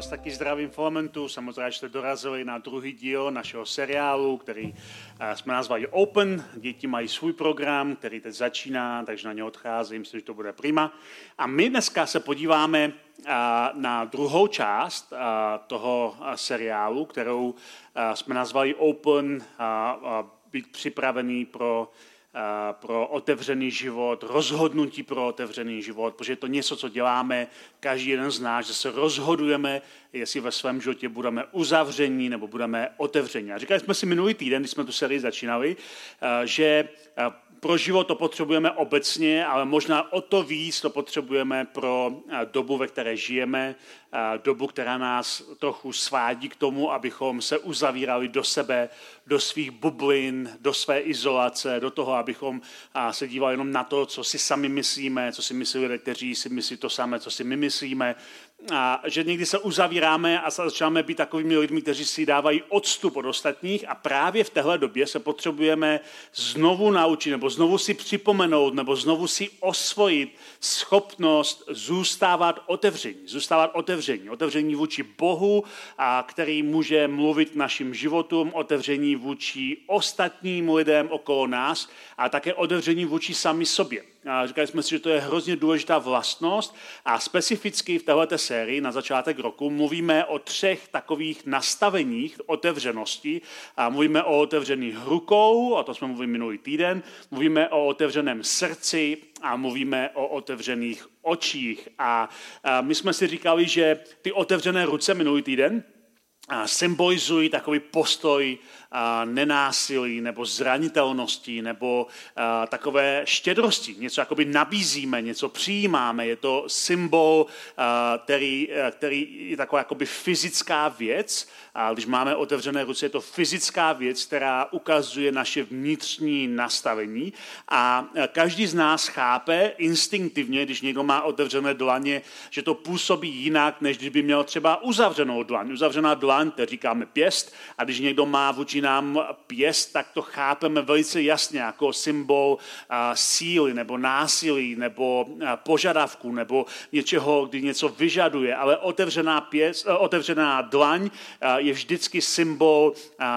Vás taky zdravím v Elementu. Samozřejmě jste dorazili na druhý díl našeho seriálu, který eh, jsme nazvali Open. Děti mají svůj program, který teď začíná, takže na ně odcházím, myslím, že to bude prima. A my dneska se podíváme eh, na druhou část eh, toho seriálu, kterou jsme nazvali Open, být připravený pro pro otevřený život, rozhodnutí pro otevřený život, protože je to něco, co děláme každý jeden z nás, že se rozhodujeme, jestli ve svém životě budeme uzavření nebo budeme otevření. A říkali jsme si minulý týden, když jsme tu sérii začínali, že pro život to potřebujeme obecně, ale možná o to víc to potřebujeme pro dobu, ve které žijeme, dobu, která nás trochu svádí k tomu, abychom se uzavírali do sebe, do svých bublin, do své izolace, do toho, abychom se dívali jenom na to, co si sami myslíme, co si myslí lidé, kteří si myslí to samé, co si my myslíme, a že někdy se uzavíráme a začínáme být takovými lidmi, kteří si dávají odstup od ostatních a právě v téhle době se potřebujeme znovu naučit, nebo znovu si připomenout, nebo znovu si osvojit schopnost zůstávat otevření. Zůstávat otevření. Otevření vůči Bohu, a který může mluvit našim životům, otevření vůči ostatním lidem okolo nás a také otevření vůči sami sobě. A říkali jsme si, že to je hrozně důležitá vlastnost a specificky v této sérii na začátek roku mluvíme o třech takových nastaveních otevřenosti. A mluvíme o otevřených rukou, o to jsme mluvili minulý týden, mluvíme o otevřeném srdci a mluvíme o otevřených očích. A, my jsme si říkali, že ty otevřené ruce minulý týden symbolizují takový postoj nenásilí nebo zranitelnosti nebo takové štědrosti. Něco jakoby nabízíme, něco přijímáme. Je to symbol, který, který je taková jakoby fyzická věc. A když máme otevřené ruce, je to fyzická věc, která ukazuje naše vnitřní nastavení. A každý z nás chápe instinktivně, když někdo má otevřené dlaně, že to působí jinak, než když by měl třeba uzavřenou dlaň. Uzavřená dlaň, to říkáme pěst, a když někdo má vůči nám pěst, tak to chápeme velice jasně jako symbol síly nebo násilí nebo požadavku nebo něčeho, kdy něco vyžaduje. Ale otevřená, pěst, otevřená dlaň je vždycky symbol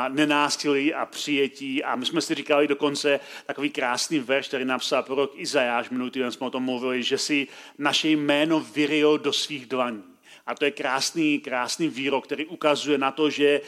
nenásilí a přijetí. A my jsme si říkali dokonce takový krásný verš, který napsal prorok Izajáš, minulý týden jsme o tom mluvili, že si naše jméno vyryl do svých dlaní. A to je krásný, krásný výrok, který ukazuje na to, že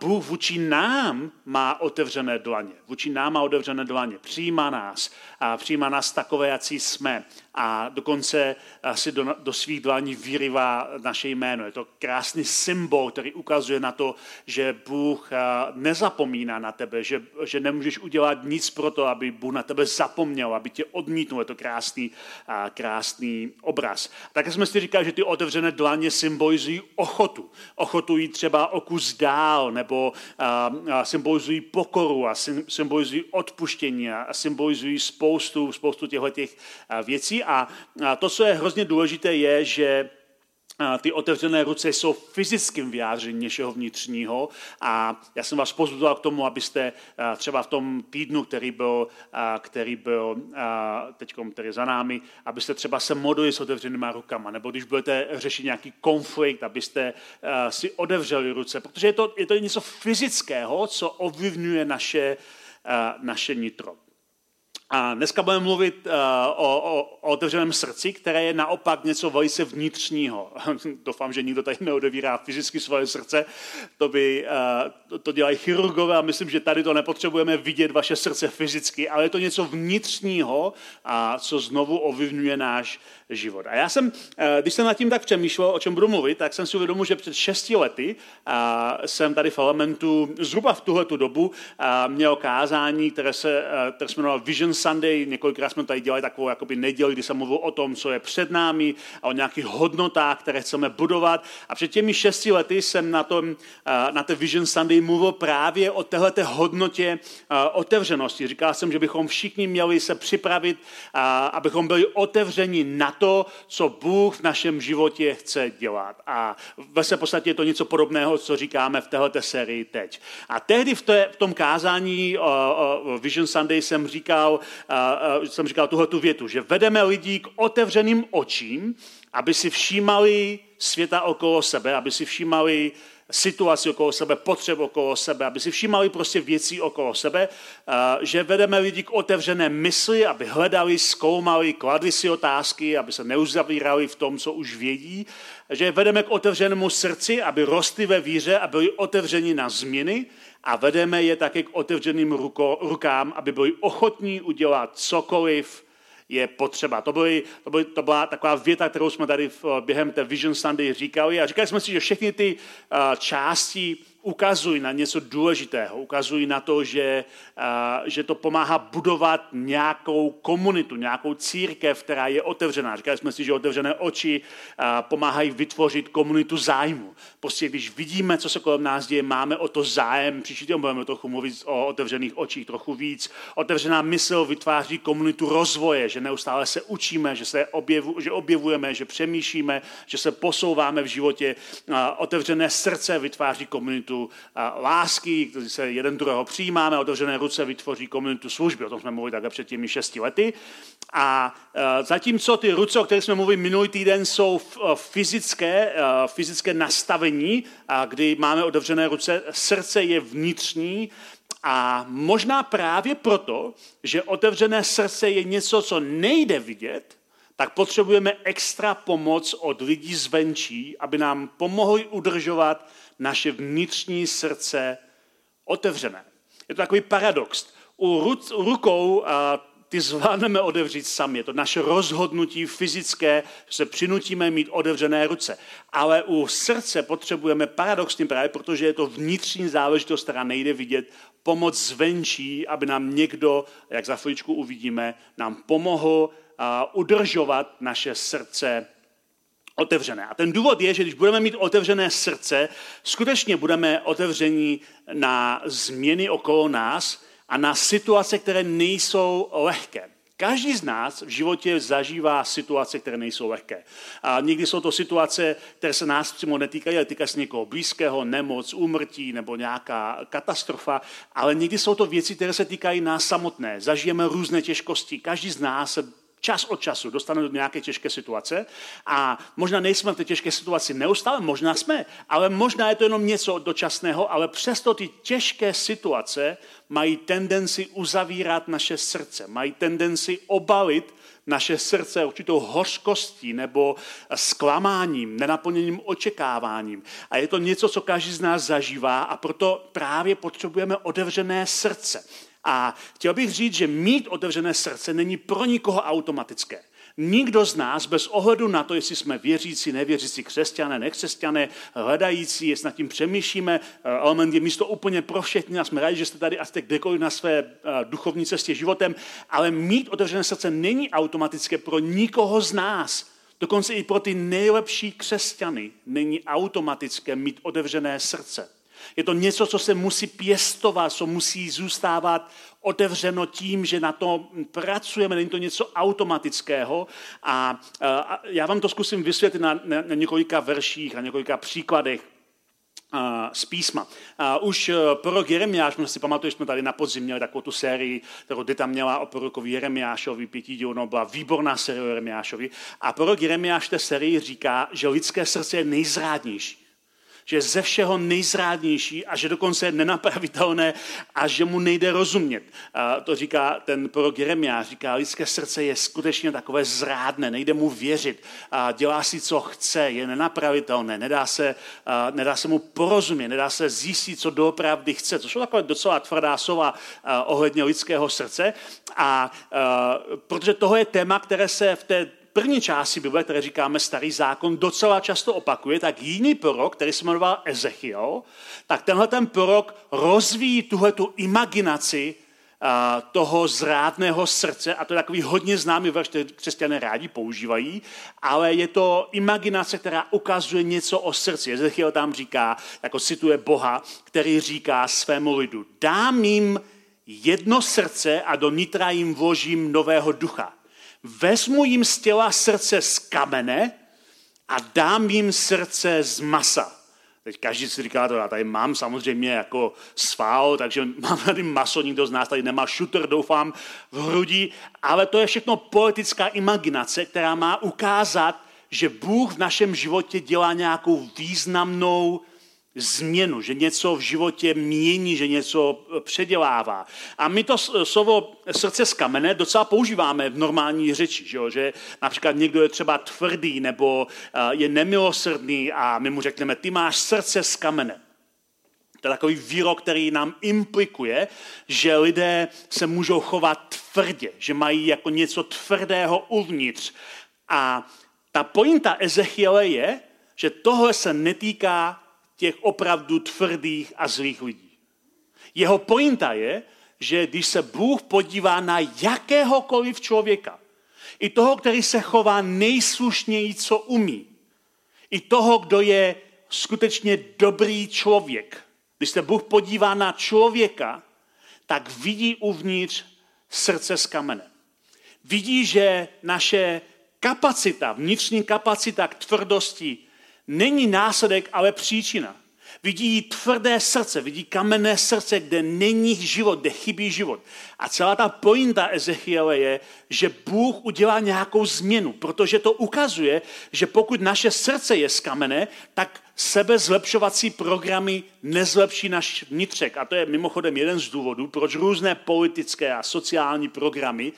Bůh vůči nám má otevřené dlaně. Vůči nám má otevřené dlaně. Přijímá nás. A přijímá nás takové, jací jsme a dokonce eh, si do, do svých dlaní vyrývá naše jméno. Je to krásný symbol, který ukazuje na to, že Bůh eh, nezapomíná na tebe, že, že nemůžeš udělat nic pro to, aby Bůh na tebe zapomněl, aby tě odmítnul. Je to krásný, eh, krásný obraz. Také jsme si říkali, že ty otevřené dlaně symbolizují ochotu. Ochotu jít třeba o kus dál, nebo symbolizují pokoru a symbolizují odpuštění a symbolizují spoustu, spoustu těchto těch věcí a to, co je hrozně důležité, je, že ty otevřené ruce jsou fyzickým vyjádřením něčeho vnitřního a já jsem vás pozbudoval k tomu, abyste třeba v tom týdnu, který byl, který byl teď, který za námi, abyste třeba se modlili s otevřenýma rukama, nebo když budete řešit nějaký konflikt, abyste si otevřeli ruce, protože je to, je to něco fyzického, co ovlivňuje naše, naše nitro. A dneska budeme mluvit uh, o, o, o otevřeném srdci, které je naopak něco velice vnitřního. Doufám, že nikdo tady neodevírá fyzicky svoje srdce. To, by, uh, to, to dělají chirurgové a myslím, že tady to nepotřebujeme vidět vaše srdce fyzicky, ale je to něco vnitřního, a co znovu ovlivňuje náš, život. A já jsem, když jsem nad tím tak přemýšlel, o čem budu mluvit, tak jsem si uvědomil, že před šesti lety jsem tady v Elementu zhruba v tuhle dobu měl kázání, které se které se jmenovalo Vision Sunday. Několikrát jsme tady dělali takovou jakoby neděli, kdy jsem mluvil o tom, co je před námi a o nějakých hodnotách, které chceme budovat. A před těmi šesti lety jsem na, tom, na té Vision Sunday mluvil právě o téhleté hodnotě otevřenosti. Říkal jsem, že bychom všichni měli se připravit, abychom byli otevřeni na to, co Bůh v našem životě chce dělat. A ve své podstatě je to něco podobného, co říkáme v této sérii teď. A tehdy v, té, v tom kázání Vision Sunday jsem říkal, jsem říkal tuhle tu větu, že vedeme lidi k otevřeným očím, aby si všímali světa okolo sebe, aby si všímali situaci okolo sebe, potřeb okolo sebe, aby si všímali prostě věcí okolo sebe, že vedeme lidi k otevřené mysli, aby hledali, zkoumali, kladli si otázky, aby se neuzavírali v tom, co už vědí, že vedeme k otevřenému srdci, aby rostli ve víře a byli otevřeni na změny a vedeme je také k otevřeným ruko, rukám, aby byli ochotní udělat cokoliv, je potřeba. To, byly, to, byly, to byla taková věta, kterou jsme tady v, během té Vision Sunday říkali a říkali jsme si, že všechny ty uh, části ukazují na něco důležitého, ukazují na to, že, že to pomáhá budovat nějakou komunitu, nějakou církev, která je otevřená. Říkali jsme si, že otevřené oči pomáhají vytvořit komunitu zájmu. Prostě když vidíme, co se kolem nás děje, máme o to zájem, příští týden budeme trochu mluvit o otevřených očích trochu víc. Otevřená mysl vytváří komunitu rozvoje, že neustále se učíme, že se objevu, že objevujeme, že přemýšlíme, že se posouváme v životě. Otevřené srdce vytváří komunitu komunitu lásky, kteří se jeden druhého přijímáme, otevřené ruce vytvoří komunitu služby. O tom jsme mluvili takhle před těmi šesti lety. A e, zatímco ty ruce, o kterých jsme mluvili minulý týden, jsou e, fyzické, e, fyzické nastavení, kdy máme otevřené ruce, srdce je vnitřní, a možná právě proto, že otevřené srdce je něco, co nejde vidět, tak potřebujeme extra pomoc od lidí zvenčí, aby nám pomohli udržovat naše vnitřní srdce otevřené. Je to takový paradox. U, rukou a ty zvládneme otevřít sami. Je to naše rozhodnutí fyzické, že se přinutíme mít otevřené ruce. Ale u srdce potřebujeme paradoxně právě, protože je to vnitřní záležitost, která nejde vidět, pomoc zvenčí, aby nám někdo, jak za chviličku uvidíme, nám pomohl udržovat naše srdce otevřené. A ten důvod je, že když budeme mít otevřené srdce, skutečně budeme otevření na změny okolo nás a na situace, které nejsou lehké. Každý z nás v životě zažívá situace, které nejsou lehké. A někdy jsou to situace, které se nás přímo netýkají, ale týkají se někoho blízkého, nemoc, úmrtí nebo nějaká katastrofa, ale někdy jsou to věci, které se týkají nás samotné. Zažijeme různé těžkosti. Každý z nás se čas od času dostaneme do nějaké těžké situace a možná nejsme v té těžké situaci neustále, možná jsme, ale možná je to jenom něco dočasného, ale přesto ty těžké situace mají tendenci uzavírat naše srdce, mají tendenci obalit naše srdce určitou hořkostí nebo zklamáním, nenaplněním očekáváním. A je to něco, co každý z nás zažívá a proto právě potřebujeme otevřené srdce. A chtěl bych říct, že mít otevřené srdce není pro nikoho automatické. Nikdo z nás, bez ohledu na to, jestli jsme věřící, nevěřící, křesťané, nekřesťané, hledající, jestli nad tím přemýšlíme, eh, element je místo úplně pro všechny a jsme rádi, že jste tady a jste kdekoliv na své eh, duchovní cestě životem, ale mít otevřené srdce není automatické pro nikoho z nás. Dokonce i pro ty nejlepší křesťany není automatické mít otevřené srdce. Je to něco, co se musí pěstovat, co musí zůstávat otevřeno tím, že na to pracujeme, není to něco automatického. A, a já vám to zkusím vysvětlit na, na, na několika verších, na několika příkladech z písma. Už e, prorok Jeremiáš, možná si pamatuješ, jsme tady na podzim měli takovou tu sérii, kterou Dita měla o prorokovi Jeremiášovi, pětí díl, no, byla výborná série o Jeremiášovi. A prorok Jeremiáš té sérii říká, že lidské srdce je nejzrádnější že je ze všeho nejzrádnější a že dokonce je nenapravitelné a že mu nejde rozumět. A to říká ten prorok Jeremiáš, říká, lidské srdce je skutečně takové zrádné, nejde mu věřit, a dělá si, co chce, je nenapravitelné, nedá se, a nedá se mu porozumět, nedá se zjistit, co doopravdy chce. To jsou takové docela tvrdá slova ohledně lidského srdce. A, a protože toho je téma, které se v té první části Bible, které říkáme Starý zákon, docela často opakuje, tak jiný prorok, který se jmenoval Ezechiel, tak tenhle ten prorok rozvíjí tuhle tu imaginaci toho zrádného srdce, a to je takový hodně známý verš, který křesťané rádi používají, ale je to imaginace, která ukazuje něco o srdci. Ezechiel tam říká, jako cituje Boha, který říká svému lidu, dám jim jedno srdce a do nitra jim vložím nového ducha. Vezmu jim z těla srdce z kamene a dám jim srdce z masa. Teď každý si říká, to já tady mám samozřejmě jako sval, takže mám tady maso, nikdo z nás tady nemá šuter, doufám, v hrudi, ale to je všechno politická imaginace, která má ukázat, že Bůh v našem životě dělá nějakou významnou změnu, že něco v životě mění, že něco eh, předělává. A my to slovo srdce z kamene docela používáme v normální řeči, že, jo? že například někdo je třeba tvrdý nebo eh, je nemilosrdný a my mu řekneme, ty máš srdce z kamene. To je takový výrok, který nám implikuje, že lidé se můžou chovat tvrdě, že mají jako něco tvrdého uvnitř. A ta pointa Ezechiele je, že tohle se netýká těch opravdu tvrdých a zlých lidí. Jeho pointa je, že když se Bůh podívá na jakéhokoliv člověka, i toho, který se chová nejslušněji, co umí, i toho, kdo je skutečně dobrý člověk, když se Bůh podívá na člověka, tak vidí uvnitř srdce z kamene. Vidí, že naše kapacita, vnitřní kapacita k tvrdosti není následek, ale příčina. Vidí tvrdé srdce, vidí kamenné srdce, kde není život, kde chybí život. A celá ta pointa Ezechiele je, že Bůh udělá nějakou změnu, protože to ukazuje, že pokud naše srdce je z kamene, tak sebe zlepšovací programy nezlepší náš vnitřek. A to je mimochodem jeden z důvodů, proč různé politické a sociální programy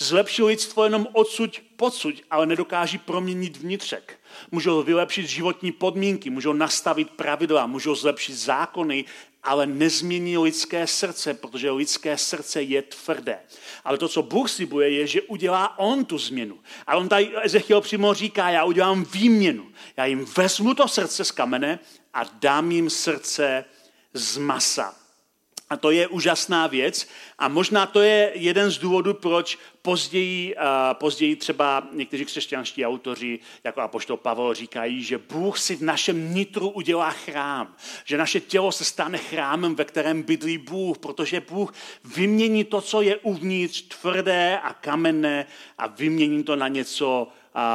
zlepší lidstvo jenom odsud pocud, ale nedokáží proměnit vnitřek. Můžou vylepšit životní podmínky, můžou nastavit pravidla, můžou zlepšit zákony, ale nezmění lidské srdce, protože lidské srdce je tvrdé. Ale to, co Bůh slibuje, je, že udělá On tu změnu. A on tady Ezechiel přímo říká, já udělám výměnu. Já jim vezmu to srdce z kamene a dám jim srdce z masa. A to je úžasná věc a možná to je jeden z důvodů, proč později, uh, později třeba někteří křesťanští autoři, jako apoštol Pavel, říkají, že Bůh si v našem nitru udělá chrám, že naše tělo se stane chrámem, ve kterém bydlí Bůh, protože Bůh vymění to, co je uvnitř tvrdé a kamenné a vymění to na něco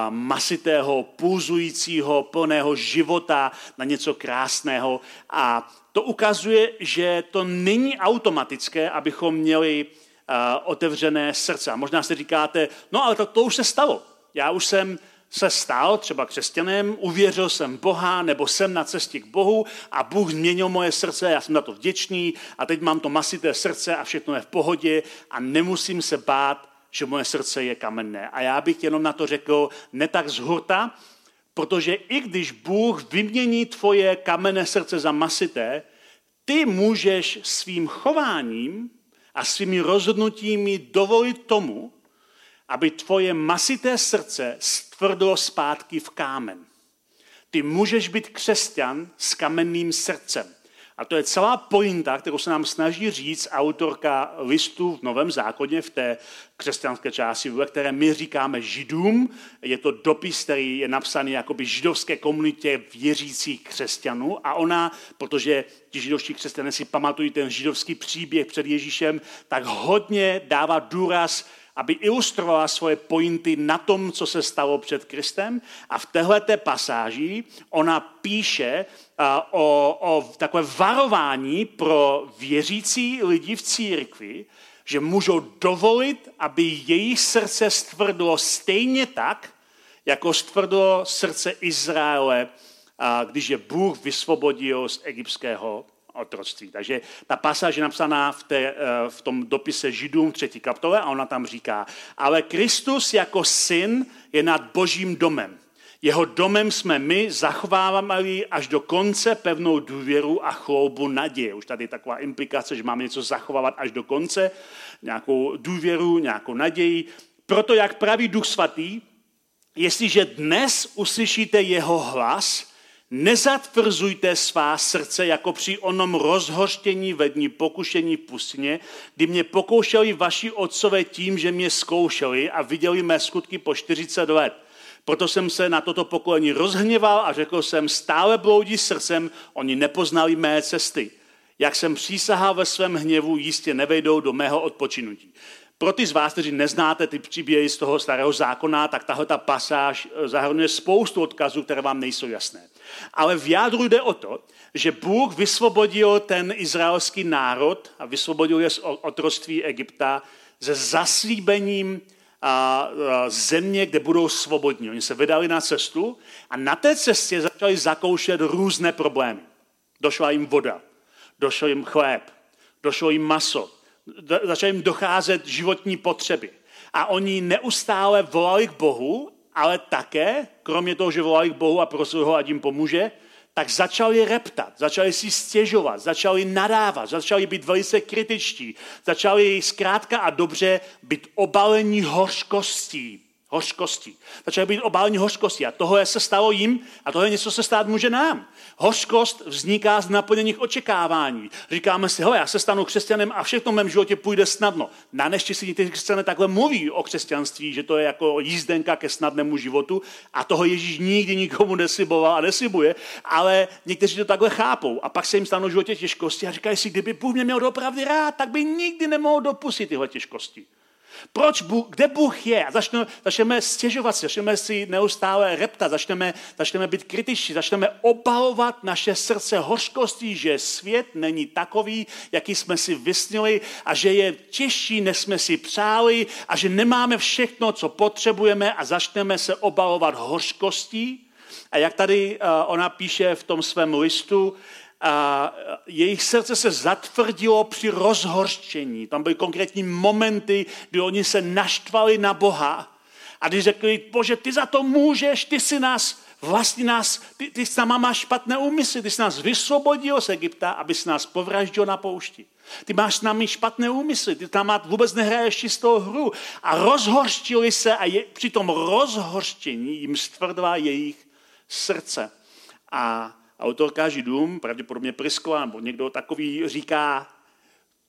masitého, pulzujícího, plného života, na něco krásného. A to ukazuje, že to není automatické, abychom měli otevřené srdce. A možná si říkáte, no ale to, to už se stalo. Já už jsem se stal třeba křesťanem, uvěřil jsem Boha, nebo jsem na cestě k Bohu a Bůh změnil moje srdce, já jsem na to vděčný a teď mám to masité srdce a všechno je v pohodě a nemusím se bát že moje srdce je kamenné. A já bych jenom na to řekl, ne tak z hurta, protože i když Bůh vymění tvoje kamenné srdce za masité, ty můžeš svým chováním a svými rozhodnutími dovolit tomu, aby tvoje masité srdce stvrdlo zpátky v kámen. Ty můžeš být křesťan s kamenným srdcem. A to je celá pointa, kterou se nám snaží říct autorka listu v Novém zákoně v té křesťanské části, ve které my říkáme židům. Je to dopis, který je napsaný jakoby židovské komunitě věřících křesťanů a ona, protože ti židovští křesťané si pamatují ten židovský příběh před Ježíšem, tak hodně dává důraz aby ilustrovala svoje pointy na tom, co se stalo před Kristem. A v téhleté pasáži ona píše o, o takové varování pro věřící lidi v církvi, že můžou dovolit, aby jejich srdce stvrdlo stejně tak, jako stvrdlo srdce Izraele, když je Bůh vysvobodil z egyptského otroctví. Takže ta pasáž je napsaná v, té, eh, v tom dopise Židům v třetí kapitole a ona tam říká, ale Kristus jako syn je nad božím domem. Jeho domem jsme my, zachováváme až do konce pevnou důvěru a chloubu naděje. Už tady je taková implikace, že máme něco zachovávat až do konce, nějakou důvěru, nějakou naději. Proto, jak praví Duch Svatý, jestliže dnes uslyšíte jeho hlas, Nezatvrzujte svá srdce jako při onom rozhořtění ve dní pokušení v pustině, kdy mě pokoušeli vaši otcové tím, že mě zkoušeli a viděli mé skutky po 40 let. Proto jsem se na toto pokolení rozhněval a řekl jsem, stále bloudí srdcem, oni nepoznali mé cesty. Jak jsem přísahal ve svém hněvu, jistě nevejdou do mého odpočinutí. Pro ty z vás, kteří neznáte ty příběhy z toho starého zákona, tak tahle ta pasáž eh, zahrnuje spoustu odkazů, které vám nejsou jasné. Ale v jádru jde o to, že Bůh vysvobodil ten izraelský národ a vysvobodil je z otroství Egypta se zaslíbením a, země, kde budou svobodní. Oni se vydali na cestu a na té cestě začali zakoušet různé problémy. Došla jim voda, došel jim chléb, došlo jim maso, začaly jim docházet životní potřeby. A oni neustále volali k Bohu, ale také, kromě toho, že volali k Bohu a prosili ho, ať jim pomůže, tak začali reptat, začali si stěžovat, začali nadávat, začali být velice kritičtí, začali zkrátka a dobře být obalení hořkostí hořkostí. Začali být obálení hořkostí a tohle se stalo jim a tohle něco se stát může nám. Hořkost vzniká z naplněných očekávání. Říkáme si, hele, já se stanu křesťanem a všechno v mém životě půjde snadno. Na neštěstí ty křesťané takhle mluví o křesťanství, že to je jako jízdenka ke snadnému životu a toho Ježíš nikdy nikomu nesliboval a neslibuje, ale někteří to takhle chápou a pak se jim stanou v životě těžkosti a říkají si, kdyby Bůh mě měl opravdu rád, tak by nikdy nemohl dopustit tyhle těžkosti. Proč Bůh, kde Bůh je? A začneme, začneme stěžovat si, začneme si neustále reptat, začneme, začneme být kritičtí, začneme obalovat naše srdce hořkostí, že svět není takový, jaký jsme si vysnili a že je těžší, než jsme si přáli a že nemáme všechno, co potřebujeme a začneme se obalovat hořkostí. A jak tady uh, ona píše v tom svém listu, a jejich srdce se zatvrdilo při rozhorčení. Tam byly konkrétní momenty, kdy oni se naštvali na Boha a když řekli, bože, ty za to můžeš, ty si nás, vlastně nás, ty, ty s náma máš špatné úmysly, ty jsi nás vysvobodil z Egypta, aby si nás povraždil na poušti. Ty máš s námi špatné úmysly, ty tam vůbec nehraješ čistou hru. A rozhorštili se a je, při tom rozhorštění jim stvrdla jejich srdce. A autorka Židům, pravděpodobně Priskova nebo někdo takový, říká,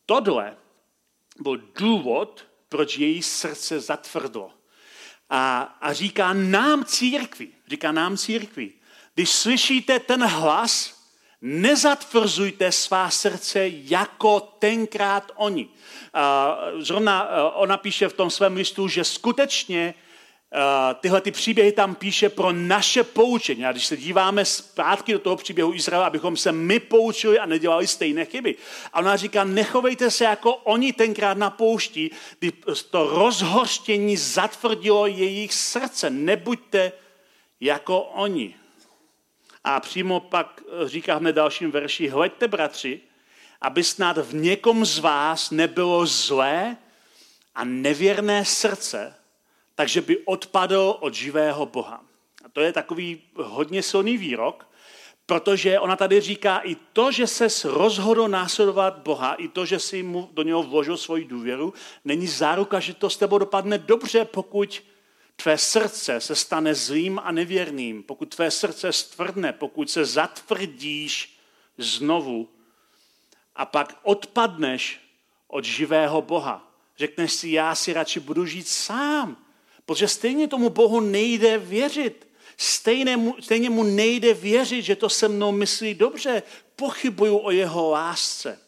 tohle byl důvod, proč její srdce zatvrdlo. A, a říká nám církvi, říká nám církvi, když slyšíte ten hlas, nezatvrzujte svá srdce jako tenkrát oni. A zrovna ona píše v tom svém listu, že skutečně Eh, tyhle ty příběhy tam píše pro naše poučení. A když se díváme zpátky do toho příběhu Izraela, abychom se my poučili a nedělali stejné chyby. A ona říká, nechovejte se jako oni tenkrát na poušti, kdy to rozhořtění zatvrdilo jejich srdce. Nebuďte jako oni. A přímo pak eh, říká hned dalším verši, hleďte bratři, aby snad v někom z vás nebylo zlé a nevěrné srdce, takže by odpadl od živého Boha. A to je takový hodně silný výrok, protože ona tady říká i to, že se rozhodl následovat Boha, i to, že si mu do něho vložil svoji důvěru, není záruka, že to s tebou dopadne dobře, pokud tvé srdce se stane zlým a nevěrným, pokud tvé srdce stvrdne, pokud se zatvrdíš znovu a pak odpadneš od živého Boha. Řekneš si, já si radši budu žít sám, Protože stejně tomu Bohu nejde věřit. Stejně mu, stejně mu nejde věřit, že to se mnou myslí dobře. Pochybuju o jeho lásce.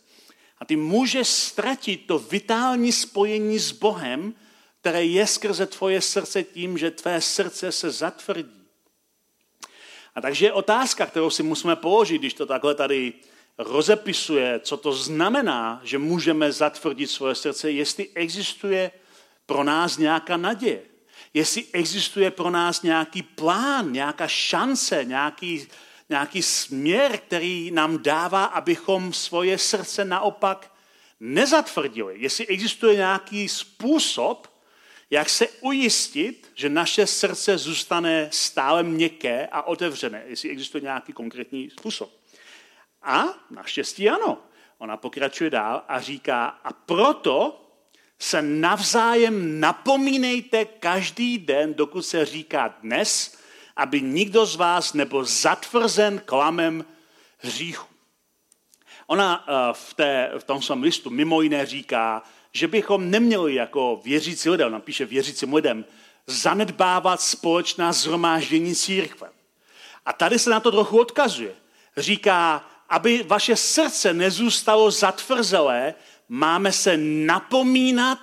A ty můžeš ztratit to vitální spojení s Bohem, které je skrze tvoje srdce tím, že tvé srdce se zatvrdí. A takže je otázka, kterou si musíme položit, když to takhle tady rozepisuje, co to znamená, že můžeme zatvrdit svoje srdce, jestli existuje pro nás nějaká naděje jestli existuje pro nás nějaký plán, nějaká šance, nějaký, nějaký směr, který nám dává, abychom svoje srdce naopak nezatvrdili. Jestli existuje nějaký způsob, jak se ujistit, že naše srdce zůstane stále měkké a otevřené, jestli existuje nějaký konkrétní způsob. A naštěstí ano. Ona pokračuje dál a říká, a proto se navzájem napomínejte každý den, dokud se říká dnes, aby nikdo z vás nebyl zatvrzen klamem hříchu. Ona eh, v, té, v tom svém listu mimo jiné říká, že bychom neměli jako věřící lidé, ona píše věřícím lidem, zanedbávat společná zhromáždění církve. A tady se na to trochu odkazuje. Říká, aby vaše srdce nezůstalo zatvrzelé, máme se napomínat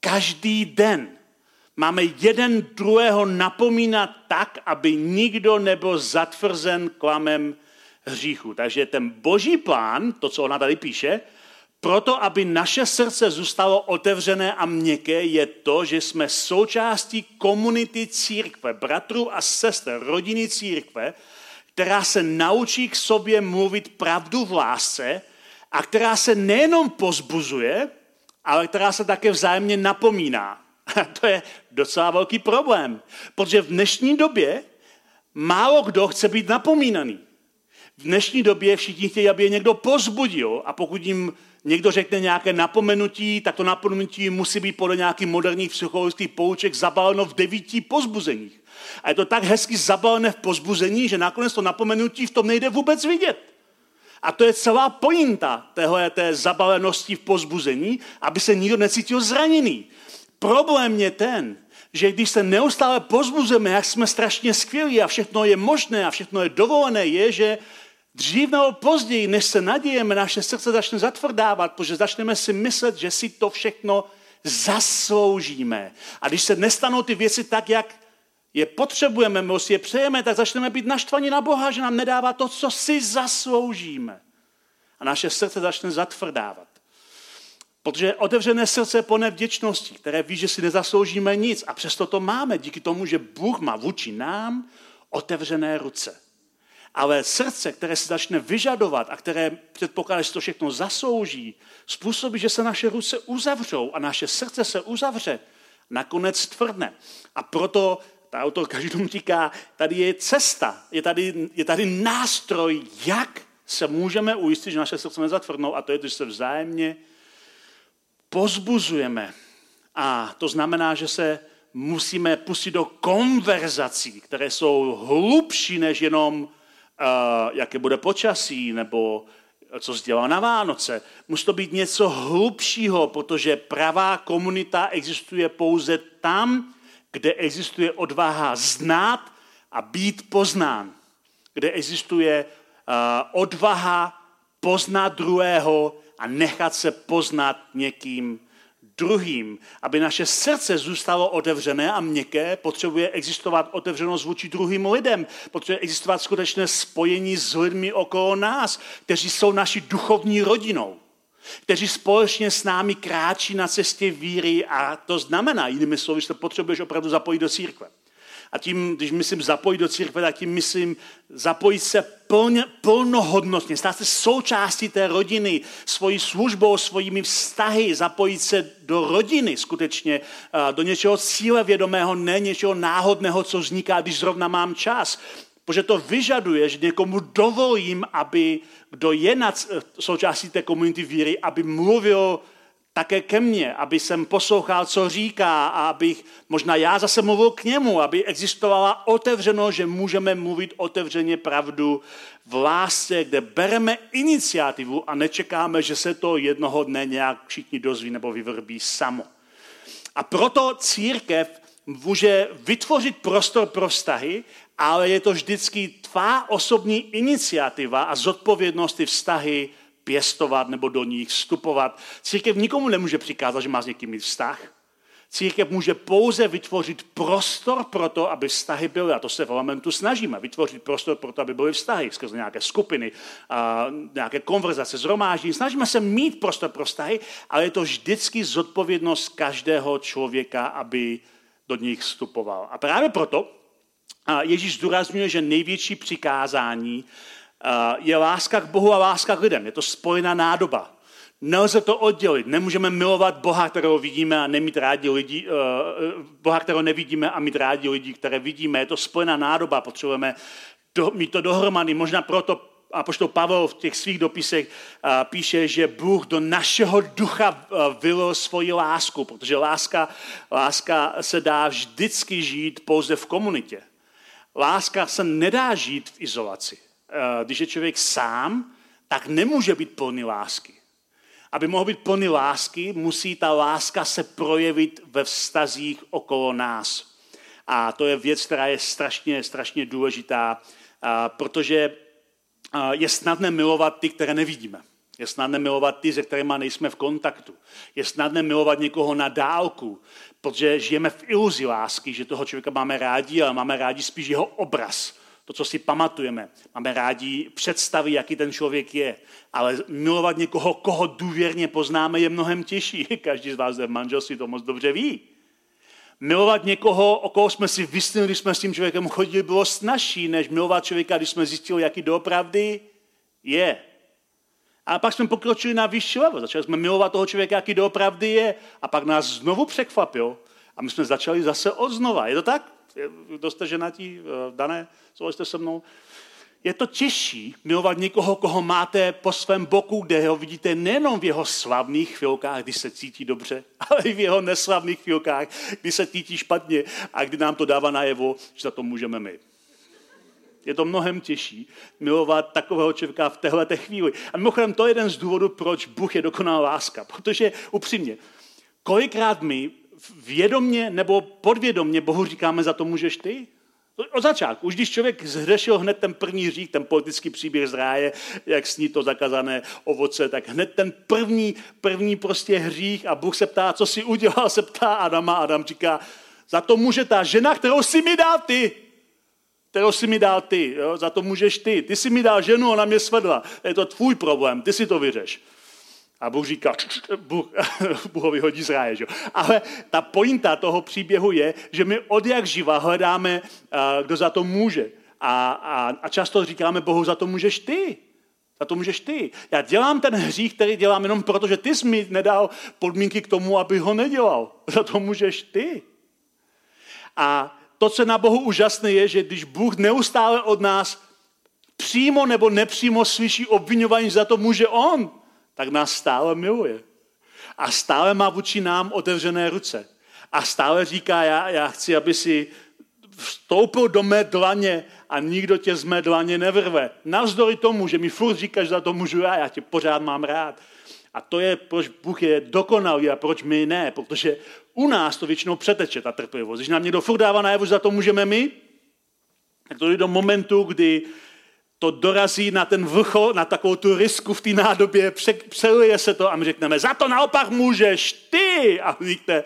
každý den. Máme jeden druhého napomínat tak, aby nikdo nebyl zatvrzen klamem hříchu. Takže ten boží plán, to, co ona tady píše, proto, aby naše srdce zůstalo otevřené a měkké, je to, že jsme součástí komunity církve, bratrů a sester, rodiny církve, která se naučí k sobě mluvit pravdu v lásce a která se nejenom pozbuzuje, ale která se také vzájemně napomíná. A to je docela velký problém, protože v dnešní době málo kdo chce být napomínaný. V dnešní době všichni chtějí, aby je někdo pozbudil a pokud jim někdo řekne nějaké napomenutí, tak to napomenutí musí být podle nějakých moderních psychologických pouček zabaleno v devíti pozbuzeních. A je to tak hezky zabalené v pozbuzení, že nakonec to napomenutí v tom nejde vůbec vidět. A to je celá pointa téhle té zabalenosti v pozbuzení, aby se nikdo necítil zraněný. Problém je ten, že když se neustále pozbuzujeme, jak jsme strašně skvělí a všechno je možné a všechno je dovolené, je, že dřív nebo později, než se nadějeme, naše srdce začne zatvrdávat, protože začneme si myslet, že si to všechno zasloužíme. A když se nestanou ty věci tak, jak je potřebujeme, my si je přejeme, tak začneme být naštvaní na Boha, že nám nedává to, co si zasloužíme. A naše srdce začne zatvrdávat. Protože otevřené srdce plné vděčnosti, které ví, že si nezasloužíme nic a přesto to máme díky tomu, že Bůh má vůči nám otevřené ruce. Ale srdce, které se začne vyžadovat a které předpokládá, že to všechno zaslouží, způsobí, že se naše ruce uzavřou a naše srdce se uzavře, nakonec tvrdne. A proto ta autorka Židům říká, tady je cesta, je tady, je tady nástroj, jak se můžeme ujistit, že naše srdce nezatvrdnou a to je, že se vzájemně pozbuzujeme. A to znamená, že se musíme pustit do konverzací, které jsou hlubší než jenom, uh, jaké bude počasí, nebo co dělá na Vánoce. Musí to být něco hlubšího, protože pravá komunita existuje pouze tam, kde existuje odvaha znát a být poznán. Kde existuje uh, odvaha poznat druhého a nechat se poznat někým druhým. Aby naše srdce zůstalo otevřené a měkké, potřebuje existovat otevřenost vůči druhým lidem. Potřebuje existovat skutečné spojení s lidmi okolo nás, kteří jsou naší duchovní rodinou kteří společně s námi kráčí na cestě víry a to znamená, jinými slovy, že potřebuješ opravdu zapojit do církve. A tím, když myslím zapojit do církve, tak tím myslím zapojit se plně, plnohodnotně, stát se součástí té rodiny, svojí službou, svými vztahy, zapojit se do rodiny skutečně, do něčeho cíle vědomého, ne něčeho náhodného, co vzniká, když zrovna mám čas. Protože to vyžaduje, že někomu dovolím, aby kdo je nad součástí té komunity víry, aby mluvil také ke mně, aby jsem poslouchal, co říká a abych možná já zase mluvil k němu, aby existovala otevřeno, že můžeme mluvit otevřeně pravdu v lásce, kde bereme iniciativu a nečekáme, že se to jednoho dne nějak všichni dozví nebo vyvrbí samo. A proto církev může vytvořit prostor pro vztahy, ale je to vždycky tvá osobní iniciativa a zodpovědnost ty vztahy pěstovat nebo do nich vstupovat. Církev nikomu nemůže přikázat, že má s někým mít vztah. Církev může pouze vytvořit prostor pro to, aby vztahy byly. A to se v elementu snažíme. Vytvořit prostor pro to, aby byly vztahy skrze nějaké skupiny, a nějaké konverzace, zhromáždění. Snažíme se mít prostor pro vztahy, ale je to vždycky zodpovědnost každého člověka, aby do nich vstupoval. A právě proto Ježíš zdůrazňuje, že největší přikázání je láska k Bohu a láska k lidem. Je to spojená nádoba. Nelze to oddělit. Nemůžeme milovat Boha, kterého vidíme a nemít rádi lidi, uh, Boha, kterého nevidíme a mít rádi lidi, které vidíme. Je to spojená nádoba. Potřebujeme do, mít to dohromady. Možná proto a poštol Pavel v těch svých dopisech píše, že Bůh do našeho ducha vylil svoji lásku, protože láska, láska se dá vždycky žít pouze v komunitě. Láska se nedá žít v izolaci. Když je člověk sám, tak nemůže být plný lásky. Aby mohl být plný lásky, musí ta láska se projevit ve vztazích okolo nás. A to je věc, která je strašně, strašně důležitá, protože je snadné milovat ty, které nevidíme. Je snadné milovat ty, se kterými nejsme v kontaktu. Je snadné milovat někoho na dálku, protože žijeme v iluzi lásky, že toho člověka máme rádi, ale máme rádi spíš jeho obraz, to, co si pamatujeme. Máme rádi představy, jaký ten člověk je. Ale milovat někoho, koho důvěrně poznáme, je mnohem těžší. Každý z vás v manželství to moc dobře ví. Milovat někoho, o koho jsme si vysnili, když jsme s tím člověkem chodili, bylo snažší, než milovat člověka, když jsme zjistili, jaký doopravdy je. A pak jsme pokročili na vyšší level. Začali jsme milovat toho člověka, jaký doopravdy je. A pak nás znovu překvapil. A my jsme začali zase od znova. Je to tak? Kdo ženatí, eh, dané, jste se mnou? je to těžší milovat někoho, koho máte po svém boku, kde ho vidíte nejenom v jeho slavných chvilkách, kdy se cítí dobře, ale i v jeho neslavných chvilkách, kdy se cítí špatně a kdy nám to dává najevo, že za to můžeme my. Je to mnohem těžší milovat takového člověka v téhle chvíli. A mimochodem to je jeden z důvodů, proč Bůh je dokonalá láska. Protože upřímně, kolikrát my vědomně nebo podvědomně Bohu říkáme, za to můžeš ty? Od začátku, už když člověk zhřešil hned ten první hřích, ten politický příběh z ráje, jak sní to zakazané ovoce, tak hned ten první, první prostě hřích a Bůh se ptá, co si udělal, se ptá Adama. Adam říká, za to může ta žena, kterou si mi dal ty. Kterou si mi dal ty, jo? za to můžeš ty. Ty si mi dal ženu, ona mě svedla. Je to tvůj problém, ty si to vyřeš. A Bůh říká, Bůh, Bůh ho vyhodí z ráje. Že? Ale ta pointa toho příběhu je, že my od jak živa hledáme, kdo za to může. A, a, a často říkáme Bohu, za to můžeš ty. Za to můžeš ty. Já dělám ten hřích, který dělám jenom proto, že ty jsi mi nedal podmínky k tomu, aby ho nedělal. Za to můžeš ty. A to, co na Bohu úžasné, je, že když Bůh neustále od nás přímo nebo nepřímo slyší obvinování, za to může On, tak nás stále miluje. A stále má vůči nám otevřené ruce. A stále říká, já, já chci, aby si vstoupil do mé dlaně a nikdo tě z mé dlaně nevrve. Navzdory tomu, že mi furt říkáš, za to můžu já, já tě pořád mám rád. A to je, proč Bůh je dokonalý a proč my ne. Protože u nás to většinou přeteče, ta trpělivost. Když nám někdo furt dává najevo, že za to můžeme my, tak to je do momentu, kdy to dorazí na ten vrchol, na takovou tu risku v té nádobě, přelije se to a my řekneme, za to naopak můžeš ty. A vidíte,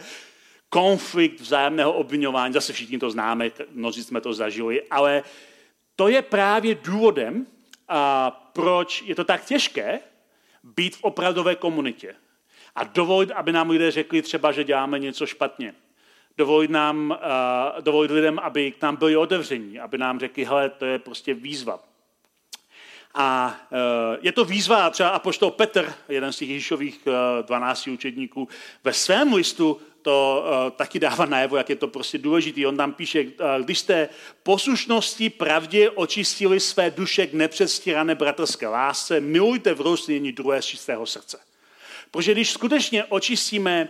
konflikt vzájemného obvinování, zase všichni to známe, mnozí jsme to zažili, ale to je právě důvodem, a proč je to tak těžké být v opravdové komunitě. A dovolit, aby nám lidé řekli třeba, že děláme něco špatně. Dovolit, nám, uh, dovolit lidem, aby k nám byli otevření, aby nám řekli, hele, to je prostě výzva. A eh, je to výzva, třeba apoštol Petr, jeden z těch Ježíšových 12 eh, učedníků, ve svém listu to eh, taky dává najevo, jak je to prostě důležitý. On tam píše, když jste poslušností pravdě očistili své duše k nepředstírané bratrské lásce, milujte v rostlinění druhé z čistého srdce. Protože když skutečně očistíme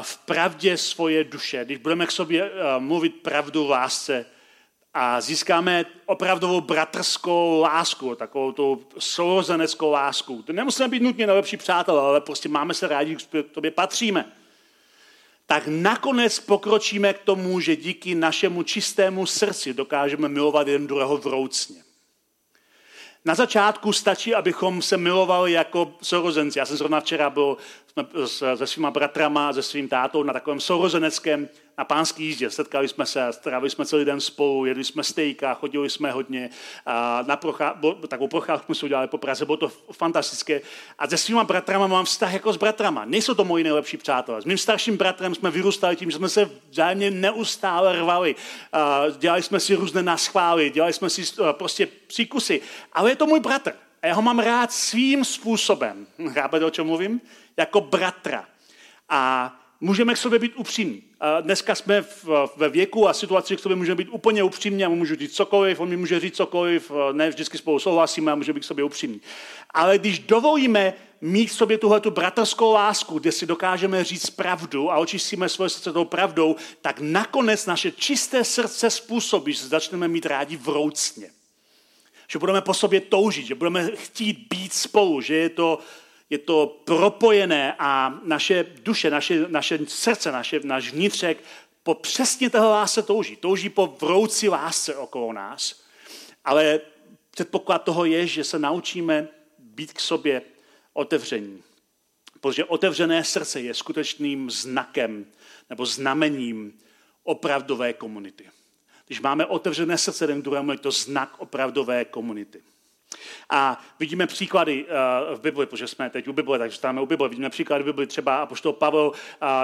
v pravdě svoje duše, když budeme k sobě mluvit pravdu v lásce, a získáme opravdovou bratrskou lásku, takovou tu sourozeneckou lásku. To nemusíme být nutně nejlepší přátelé, ale prostě máme se rádi, k tobě patříme. Tak nakonec pokročíme k tomu, že díky našemu čistému srdci dokážeme milovat jeden druhého vroucně. Na začátku stačí, abychom se milovali jako sourozenci. Já jsem zrovna včera byl se svýma bratrama, se svým tátou na takovém sourozeneckém na pánský jízdě. Setkali jsme se, strávili jsme celý den spolu, jedli jsme stejka, chodili jsme hodně. A na prochá, takovou procházku jsme udělali po Praze, bylo to fantastické. A se svýma bratrama mám vztah jako s bratrama. Nejsou to moji nejlepší přátelé. S mým starším bratrem jsme vyrůstali tím, že jsme se vzájemně neustále rvali. A dělali jsme si různé naschvály, dělali jsme si prostě příkusy. Ale je to můj bratr. A já ho mám rád svým způsobem. Chápete, o čem mluvím? Jako bratra. A můžeme k sobě být upřímní. Dneska jsme ve věku a situaci, k sobě můžeme být úplně upřímní a můžu říct cokoliv, on mi může říct cokoliv, ne vždycky spolu souhlasíme a můžeme být k sobě upřímní. Ale když dovolíme mít v sobě tuhle tu bratrskou lásku, kde si dokážeme říct pravdu a očistíme svoje srdce tou pravdou, tak nakonec naše čisté srdce způsobí, že začneme mít rádi vroucně. Že budeme po sobě toužit, že budeme chtít být spolu, že je to je to propojené a naše duše, naše, naše srdce, naše, náš vnitřek po přesně téhle lásce touží. Touží po vroucí lásce okolo nás. Ale předpoklad toho je, že se naučíme být k sobě otevření. Protože otevřené srdce je skutečným znakem nebo znamením opravdové komunity. Když máme otevřené srdce jeden druhému, je to znak opravdové komunity. A vidíme příklady uh, v Bibli, protože jsme teď u Bible, takže stáme u Bible. Vidíme příklady v Bibli, třeba apoštol Pavel uh,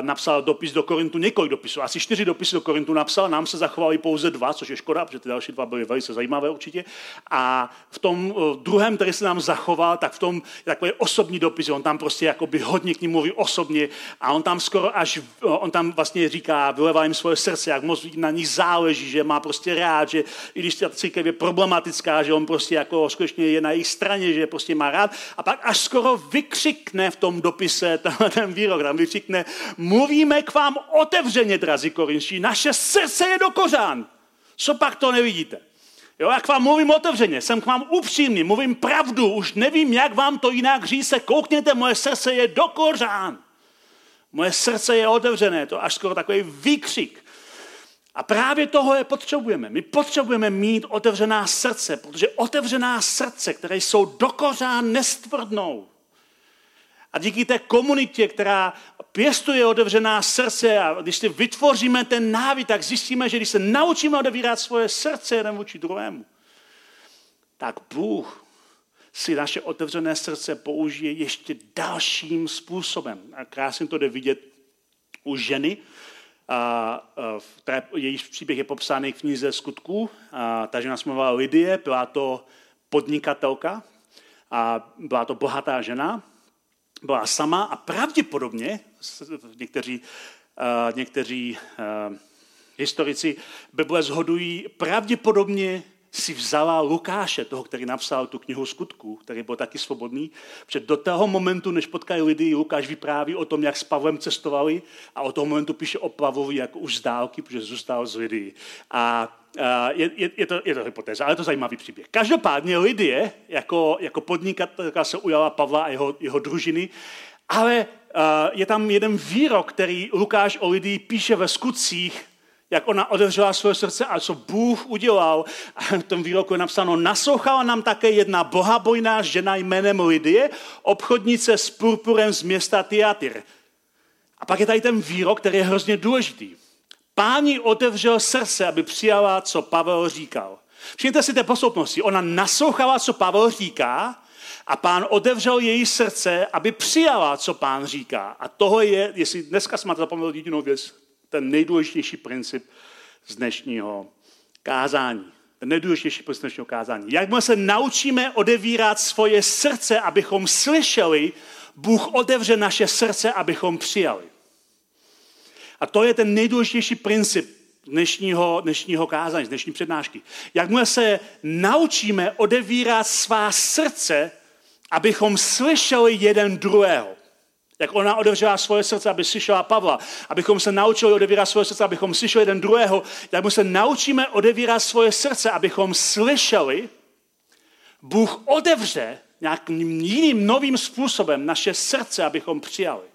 napsal dopis do Korintu, několik dopisů, asi čtyři dopisy do Korintu napsal, nám se zachovali pouze dva, což je škoda, protože ty další dva byly velice zajímavé určitě. A v tom uh, druhém, který se nám zachoval, tak v tom takový osobní dopis, on tam prostě jakoby hodně k ním mluví osobně a on tam skoro až, on tam vlastně říká, vylevá jim svoje srdce, jak moc na nich záleží, že má prostě rád, že i když ta je problematická, že on prostě jako skutečně je na jejich straně, že je prostě má rád. A pak až skoro vykřikne v tom dopise ten výrok, tam vykřikne, mluvíme k vám otevřeně, drazí korinští, naše srdce je do kořán. Co pak to nevidíte? Jo, jak vám mluvím otevřeně, jsem k vám upřímný, mluvím pravdu, už nevím, jak vám to jinak říct, se koukněte, moje srdce je do kořán. Moje srdce je otevřené, to až skoro takový výkřik. A právě toho je potřebujeme. My potřebujeme mít otevřená srdce, protože otevřená srdce, které jsou dokořán nestvrdnou. A díky té komunitě, která pěstuje otevřená srdce a když si vytvoříme ten návyk, tak zjistíme, že když se naučíme otevírat svoje srdce jeden vůči druhému, tak Bůh si naše otevřené srdce použije ještě dalším způsobem. A krásně to jde vidět u ženy, a, které, jejíž příběh je popsaný v knize skutků. A, ta žena se jmenovala Lidie, byla to podnikatelka a byla to bohatá žena. Byla sama a pravděpodobně, někteří, někteří historici Bible zhodují, pravděpodobně si vzala Lukáše, toho, který napsal tu knihu skutků, který byl taky svobodný, protože do toho momentu, než potkají lidi, Lukáš vypráví o tom, jak s Pavlem cestovali a od toho momentu píše o Pavlovi jako už z dálky, protože zůstal z lidí. A je, je, je, to, je to hypotéza, ale je to zajímavý příběh. Každopádně Lidie jako, jako podnikatelka se ujala Pavla a jeho, jeho družiny, ale je tam jeden výrok, který Lukáš o lidí píše ve skutcích jak ona otevřela své srdce a co Bůh udělal. A v tom výroku je napsáno, naslouchala nám také jedna bohabojná žena jménem Lidie, obchodnice s purpurem z města Tiatyr. A pak je tady ten výrok, který je hrozně důležitý. Páni otevřel srdce, aby přijala, co Pavel říkal. Všimněte si té posloupnosti. Ona naslouchala, co Pavel říká, a pán otevřel její srdce, aby přijala, co pán říká. A toho je, jestli dneska jsme zapomněli jedinou věc, ten nejdůležitější princip z dnešního kázání. Ten nejdůležitější princip z dnešního kázání. Jakmile se naučíme odevírat svoje srdce, abychom slyšeli, Bůh otevře naše srdce, abychom přijali. A to je ten nejdůležitější princip dnešního, dnešního kázání, dnešní přednášky. Jakmile se naučíme odevírat svá srdce, abychom slyšeli jeden druhého. Jak ona otevřela svoje srdce, aby slyšela Pavla. Abychom se naučili odevírat svoje srdce, abychom slyšeli jeden druhého. Tak my se naučíme odevírat svoje srdce, abychom slyšeli, Bůh otevře nějakým jiným novým způsobem naše srdce, abychom přijali.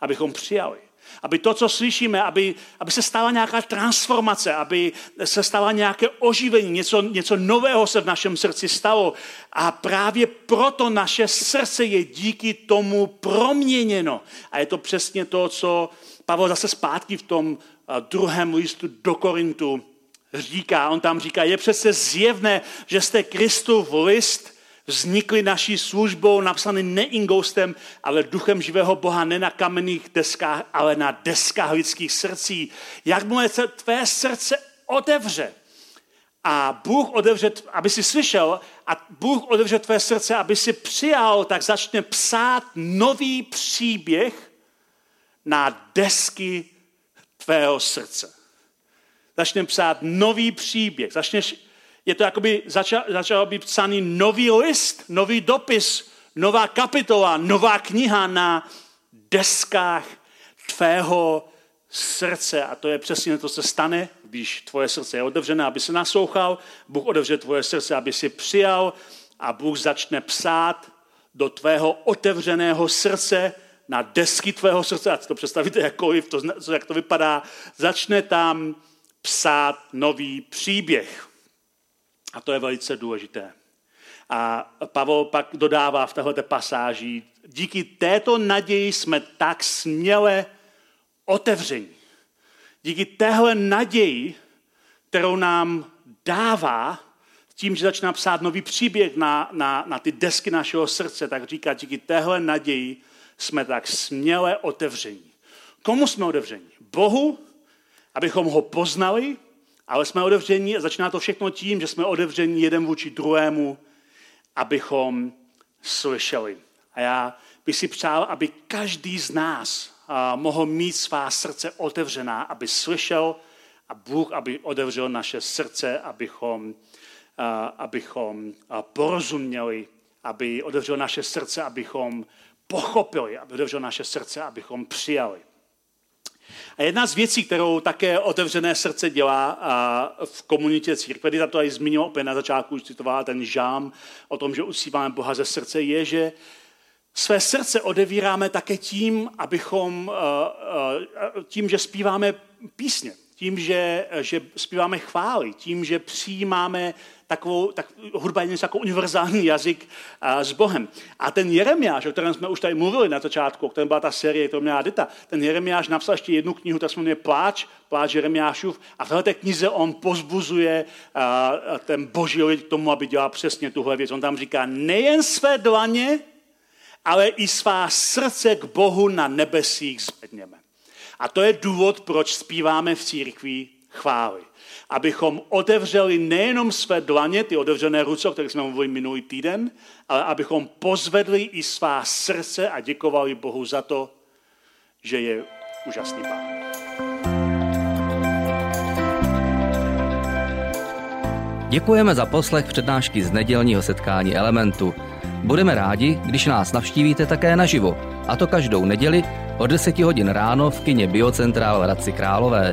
Abychom přijali aby to, co slyšíme, aby, aby se stala nějaká transformace, aby se stala nějaké oživení, něco, něco nového se v našem srdci stalo. A právě proto naše srdce je díky tomu proměněno. A je to přesně to, co Pavel zase zpátky v tom druhém listu do Korintu říká. On tam říká, je přece zjevné, že jste Kristův list, vznikly naší službou, napsaný neingostem, ale duchem živého Boha, ne na kamenných deskách, ale na deskách lidských srdcí. Jakmile se tvé srdce otevře a Bůh otevře, aby si slyšel, a Bůh otevře tvé srdce, aby si přijal, tak začne psát nový příběh na desky tvého srdce. Začneme psát nový příběh. Začneš, je to jako by začal, začal být psaný nový list, nový dopis, nová kapitola, nová kniha na deskách tvého srdce. A to je přesně to, co se stane, když tvoje srdce je otevřené, aby se naslouchal. Bůh otevře tvoje srdce, aby si přijal a Bůh začne psát do tvého otevřeného srdce, na desky tvého srdce, ať to představíte jakkoliv, to, jak to vypadá, začne tam psát nový příběh. A to je velice důležité. A Pavel pak dodává v této pasáži, díky této naději jsme tak směle otevření. Díky téhle naději, kterou nám dává, tím, že začíná psát nový příběh na, na, na ty desky našeho srdce, tak říká, díky téhle naději jsme tak směle otevření. Komu jsme otevření? Bohu, abychom ho poznali, ale jsme otevření a začíná to všechno tím, že jsme otevření jeden vůči druhému, abychom slyšeli. A já bych si přál, aby každý z nás mohl mít svá srdce otevřená, aby slyšel a Bůh, aby otevřel naše srdce, abychom, abychom porozuměli, aby otevřel naše srdce, abychom pochopili, aby otevřel naše srdce, abychom přijali. A jedna z věcí, kterou také otevřené srdce dělá v komunitě církve, kdy to i zmínil opět na začátku, už citoval ten žám o tom, že usíváme Boha ze srdce, je, že své srdce odevíráme také tím, abychom, tím, že zpíváme písně, tím, že, že zpíváme chvály, tím, že přijímáme takovou, tak, hudba je něco jako univerzální jazyk a, s Bohem. A ten Jeremiáš, o kterém jsme už tady mluvili na začátku, o kterém byla ta série, kterou měla Dita, ten Jeremiáš napsal ještě jednu knihu, ta se jmenuje Pláč, Pláč Jeremiášův, a v této knize on pozbuzuje a, ten boží lid k tomu, aby dělal přesně tuhle věc. On tam říká, nejen své dlaně, ale i svá srdce k Bohu na nebesích zvedněme. A to je důvod, proč zpíváme v církvi chvály abychom otevřeli nejenom své dlaně, ty otevřené ruce, o kterých jsme mluvili minulý týden, ale abychom pozvedli i svá srdce a děkovali Bohu za to, že je úžasný Pán. Děkujeme za poslech přednášky z nedělního setkání Elementu. Budeme rádi, když nás navštívíte také naživo, a to každou neděli od 10 hodin ráno v kině Biocentrál v Hradci Králové.